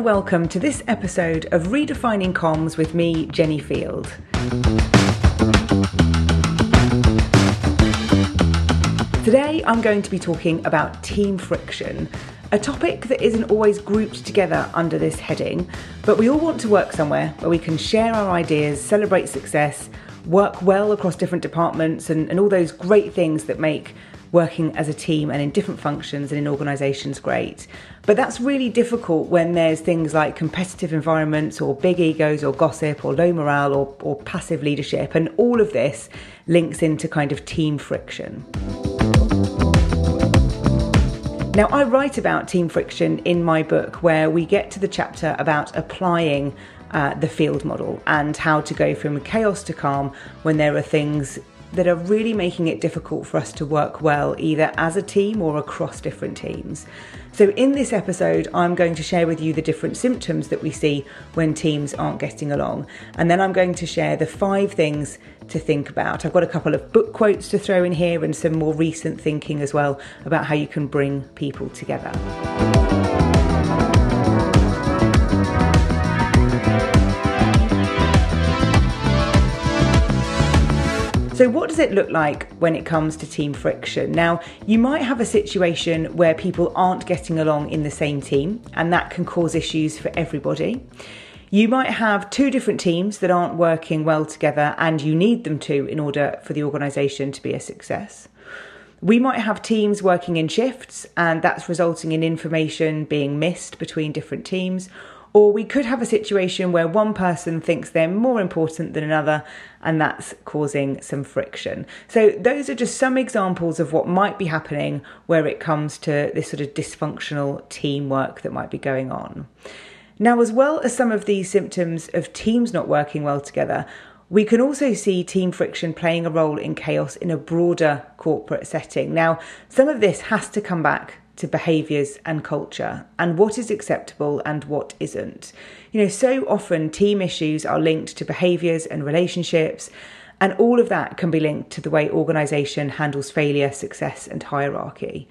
and welcome to this episode of Redefining Comms with me, Jenny Field. Today I'm going to be talking about team friction, a topic that isn't always grouped together under this heading, but we all want to work somewhere where we can share our ideas, celebrate success, work well across different departments, and, and all those great things that make working as a team and in different functions and in organisations great. But that's really difficult when there's things like competitive environments or big egos or gossip or low morale or, or passive leadership. And all of this links into kind of team friction. Now, I write about team friction in my book where we get to the chapter about applying uh, the field model and how to go from chaos to calm when there are things that are really making it difficult for us to work well, either as a team or across different teams. So, in this episode, I'm going to share with you the different symptoms that we see when teams aren't getting along. And then I'm going to share the five things to think about. I've got a couple of book quotes to throw in here and some more recent thinking as well about how you can bring people together. So, what does it look like when it comes to team friction? Now, you might have a situation where people aren't getting along in the same team, and that can cause issues for everybody. You might have two different teams that aren't working well together, and you need them to in order for the organisation to be a success. We might have teams working in shifts, and that's resulting in information being missed between different teams or we could have a situation where one person thinks they're more important than another, and that's causing some friction. So, those are just some examples of what might be happening where it comes to this sort of dysfunctional teamwork that might be going on. Now, as well as some of these symptoms of teams not working well together, we can also see team friction playing a role in chaos in a broader corporate setting. Now, some of this has to come back to behaviours and culture and what is acceptable and what isn't. You know, so often team issues are linked to behaviours and relationships, and all of that can be linked to the way organisation handles failure, success, and hierarchy.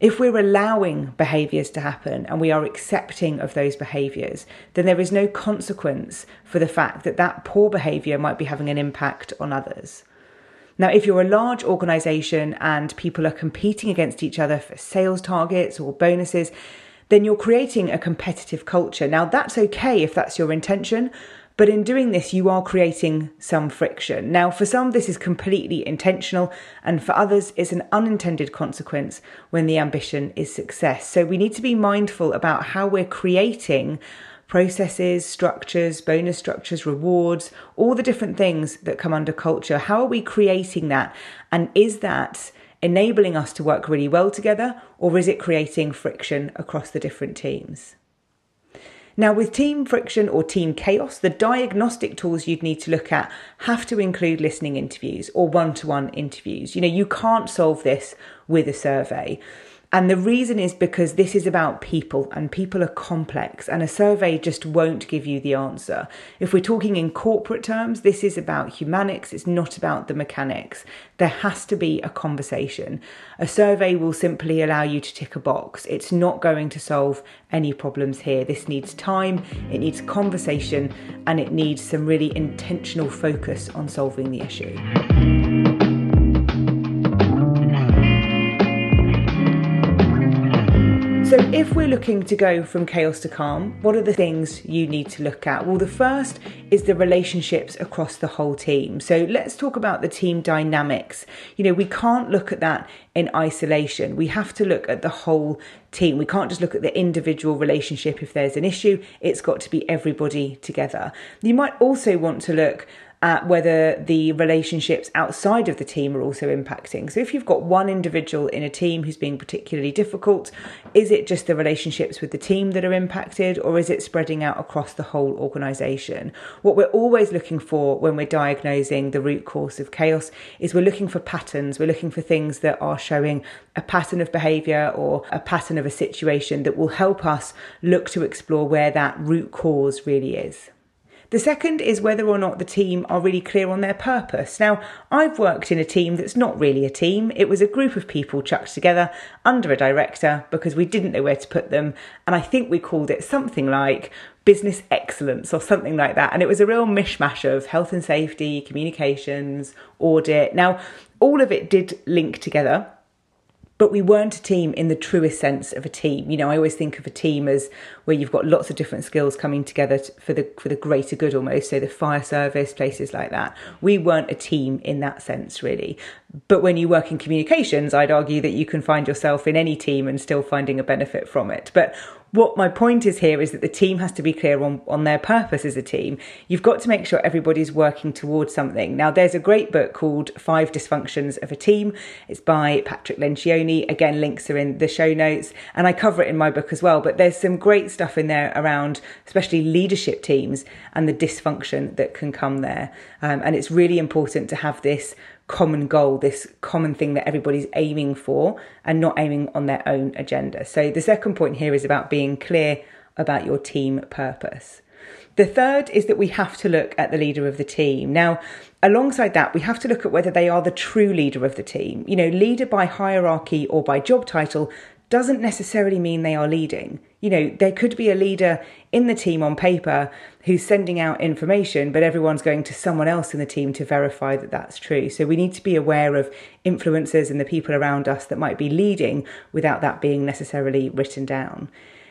If we're allowing behaviours to happen and we are accepting of those behaviours, then there is no consequence for the fact that that poor behaviour might be having an impact on others. Now, if you're a large organization and people are competing against each other for sales targets or bonuses, then you're creating a competitive culture. Now, that's okay if that's your intention, but in doing this, you are creating some friction. Now, for some, this is completely intentional, and for others, it's an unintended consequence when the ambition is success. So, we need to be mindful about how we're creating processes, structures, bonus structures, rewards, all the different things that come under culture. How are we creating that? And is that enabling us to work really well together, or is it creating friction across the different teams? Now, with team friction or team chaos, the diagnostic tools you'd need to look at have to include listening interviews or one to one interviews. You know, you can't solve this with a survey. And the reason is because this is about people and people are complex and a survey just won't give you the answer. If we're talking in corporate terms, this is about humanics, it's not about the mechanics. There has to be a conversation. A survey will simply allow you to tick a box. It's not going to solve any problems here. This needs time, it needs conversation, and it needs some really intentional focus on solving the issue. So, if we're looking to go from chaos to calm, what are the things you need to look at? Well, the first is the relationships across the whole team. So, let's talk about the team dynamics. You know, we can't look at that in isolation. We have to look at the whole team. We can't just look at the individual relationship if there's an issue, it's got to be everybody together. You might also want to look at whether the relationships outside of the team are also impacting. So, if you've got one individual in a team who's being particularly difficult, is it just the relationships with the team that are impacted, or is it spreading out across the whole organisation? What we're always looking for when we're diagnosing the root cause of chaos is we're looking for patterns, we're looking for things that are showing a pattern of behaviour or a pattern of a situation that will help us look to explore where that root cause really is. The second is whether or not the team are really clear on their purpose. Now, I've worked in a team that's not really a team. It was a group of people chucked together under a director because we didn't know where to put them. And I think we called it something like business excellence or something like that. And it was a real mishmash of health and safety, communications, audit. Now, all of it did link together but we weren't a team in the truest sense of a team. You know, I always think of a team as where you've got lots of different skills coming together for the for the greater good almost. So the fire service, places like that. We weren't a team in that sense really. But when you work in communications, I'd argue that you can find yourself in any team and still finding a benefit from it. But what my point is here is that the team has to be clear on, on their purpose as a team. You've got to make sure everybody's working towards something. Now, there's a great book called Five Dysfunctions of a Team. It's by Patrick Lencioni. Again, links are in the show notes, and I cover it in my book as well. But there's some great stuff in there around, especially leadership teams and the dysfunction that can come there. Um, and it's really important to have this common goal, this common thing that everybody's aiming for and not aiming on their own agenda. So the second point here is about being clear about your team purpose. The third is that we have to look at the leader of the team. Now, alongside that, we have to look at whether they are the true leader of the team. You know, leader by hierarchy or by job title doesn't necessarily mean they are leading. You know, there could be a leader in the team on paper who's sending out information, but everyone's going to someone else in the team to verify that that's true. So we need to be aware of influencers and the people around us that might be leading without that being necessarily written down.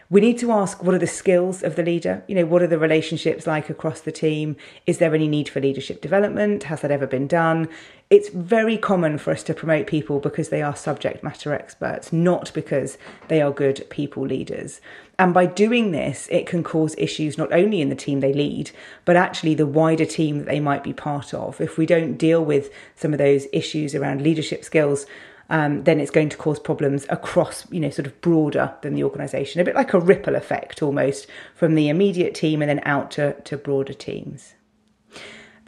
We need to ask what are the skills of the leader? You know, what are the relationships like across the team? Is there any need for leadership development? Has that ever been done? It's very common for us to promote people because they are subject matter experts, not because they are good people leaders. And by doing this, it can cause issues not only in the team they lead, but actually the wider team that they might be part of. If we don't deal with some of those issues around leadership skills, um, then it's going to cause problems across, you know, sort of broader than the organisation, a bit like a ripple effect almost from the immediate team and then out to, to broader teams.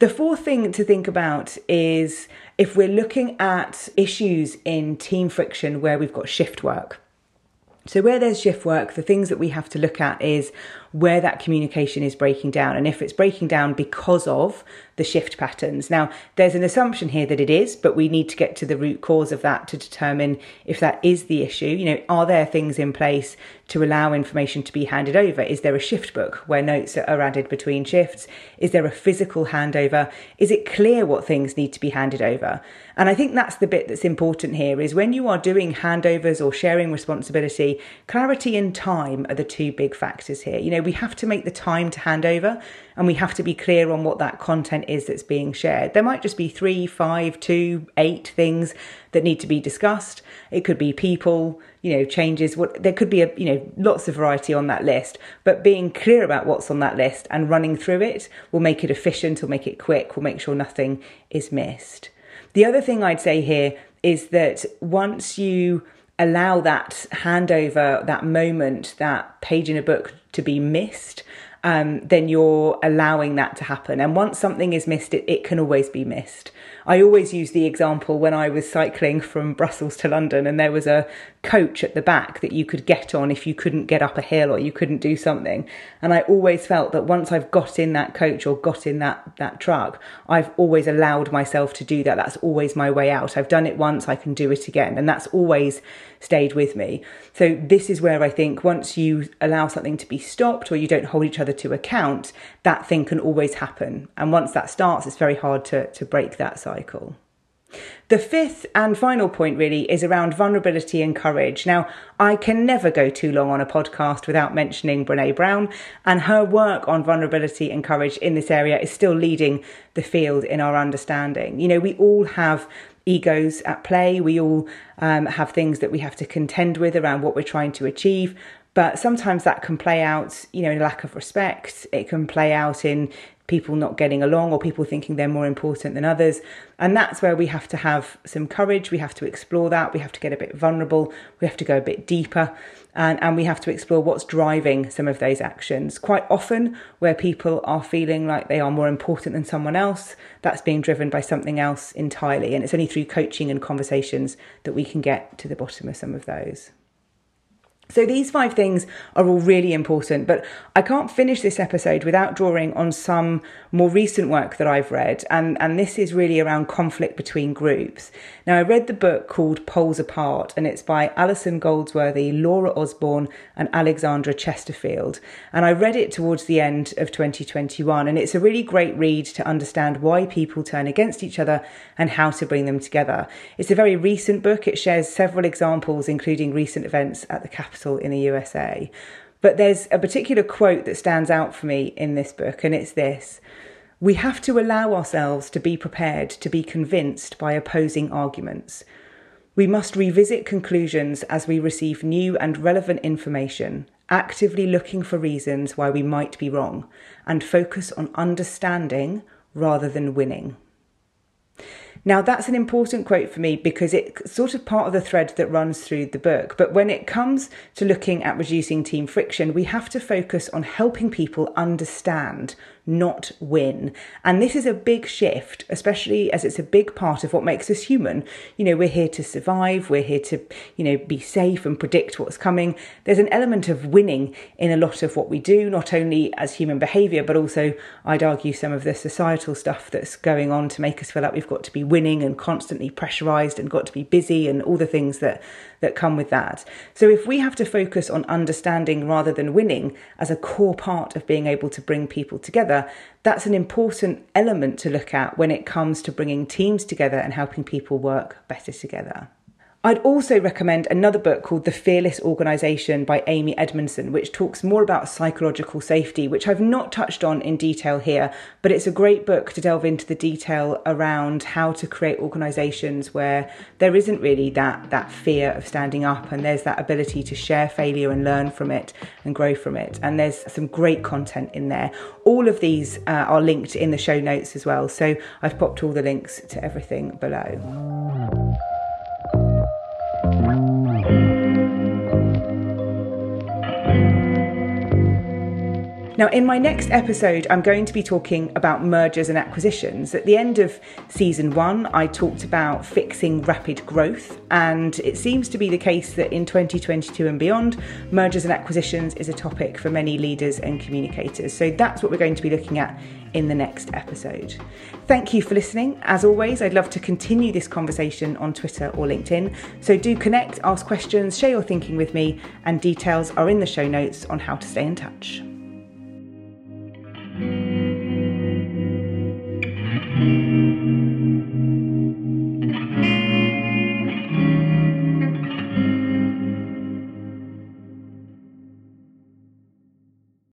The fourth thing to think about is if we're looking at issues in team friction where we've got shift work. So, where there's shift work, the things that we have to look at is where that communication is breaking down and if it's breaking down because of the shift patterns. Now, there's an assumption here that it is, but we need to get to the root cause of that to determine if that is the issue. You know, are there things in place to allow information to be handed over? Is there a shift book where notes are added between shifts? Is there a physical handover? Is it clear what things need to be handed over? And I think that's the bit that's important here is when you are doing handovers or sharing responsibility, clarity and time are the two big factors here. You know, we have to make the time to hand over and we have to be clear on what that content is that's being shared. There might just be three, five, two, eight things that need to be discussed. It could be people, you know, changes. What there could be a, you know, lots of variety on that list. But being clear about what's on that list and running through it will make it efficient. Will make it quick. Will make sure nothing is missed. The other thing I'd say here is that once you allow that handover, that moment, that page in a book to be missed, um, then you're allowing that to happen. And once something is missed, it, it can always be missed. I always use the example when I was cycling from Brussels to London and there was a coach at the back that you could get on if you couldn't get up a hill or you couldn't do something. And I always felt that once I've got in that coach or got in that, that truck, I've always allowed myself to do that. That's always my way out. I've done it once, I can do it again. And that's always stayed with me. So this is where I think once you allow something to be stopped or you don't hold each other to account, that thing can always happen. And once that starts, it's very hard to, to break that cycle. The fifth and final point really is around vulnerability and courage. Now, I can never go too long on a podcast without mentioning Brene Brown, and her work on vulnerability and courage in this area is still leading the field in our understanding. You know, we all have egos at play, we all um, have things that we have to contend with around what we're trying to achieve. But sometimes that can play out, you know, in a lack of respect. It can play out in people not getting along or people thinking they're more important than others. And that's where we have to have some courage. We have to explore that. We have to get a bit vulnerable. We have to go a bit deeper. And, and we have to explore what's driving some of those actions. Quite often, where people are feeling like they are more important than someone else, that's being driven by something else entirely. And it's only through coaching and conversations that we can get to the bottom of some of those. So these five things are all really important, but I can't finish this episode without drawing on some more recent work that I've read, and, and this is really around conflict between groups. Now, I read the book called Poles Apart, and it's by Alison Goldsworthy, Laura Osborne, and Alexandra Chesterfield. And I read it towards the end of 2021, and it's a really great read to understand why people turn against each other and how to bring them together. It's a very recent book, it shares several examples, including recent events at the Capitol capital in the USA. But there's a particular quote that stands out for me in this book, and it's this We have to allow ourselves to be prepared to be convinced by opposing arguments. We must revisit conclusions as we receive new and relevant information, actively looking for reasons why we might be wrong, and focus on understanding rather than winning. Now, that's an important quote for me because it's sort of part of the thread that runs through the book. But when it comes to looking at reducing team friction, we have to focus on helping people understand not win. And this is a big shift, especially as it's a big part of what makes us human. You know, we're here to survive, we're here to, you know, be safe and predict what's coming. There's an element of winning in a lot of what we do, not only as human behavior, but also, I'd argue, some of the societal stuff that's going on to make us feel like we've got to be winning and constantly pressurized and got to be busy and all the things that that come with that. So if we have to focus on understanding rather than winning as a core part of being able to bring people together, that's an important element to look at when it comes to bringing teams together and helping people work better together. I'd also recommend another book called The Fearless Organisation by Amy Edmondson, which talks more about psychological safety, which I've not touched on in detail here, but it's a great book to delve into the detail around how to create organisations where there isn't really that, that fear of standing up and there's that ability to share failure and learn from it and grow from it. And there's some great content in there. All of these uh, are linked in the show notes as well, so I've popped all the links to everything below. Now, in my next episode, I'm going to be talking about mergers and acquisitions. At the end of season one, I talked about fixing rapid growth, and it seems to be the case that in 2022 and beyond, mergers and acquisitions is a topic for many leaders and communicators. So that's what we're going to be looking at in the next episode. Thank you for listening. As always, I'd love to continue this conversation on Twitter or LinkedIn. So do connect, ask questions, share your thinking with me, and details are in the show notes on how to stay in touch.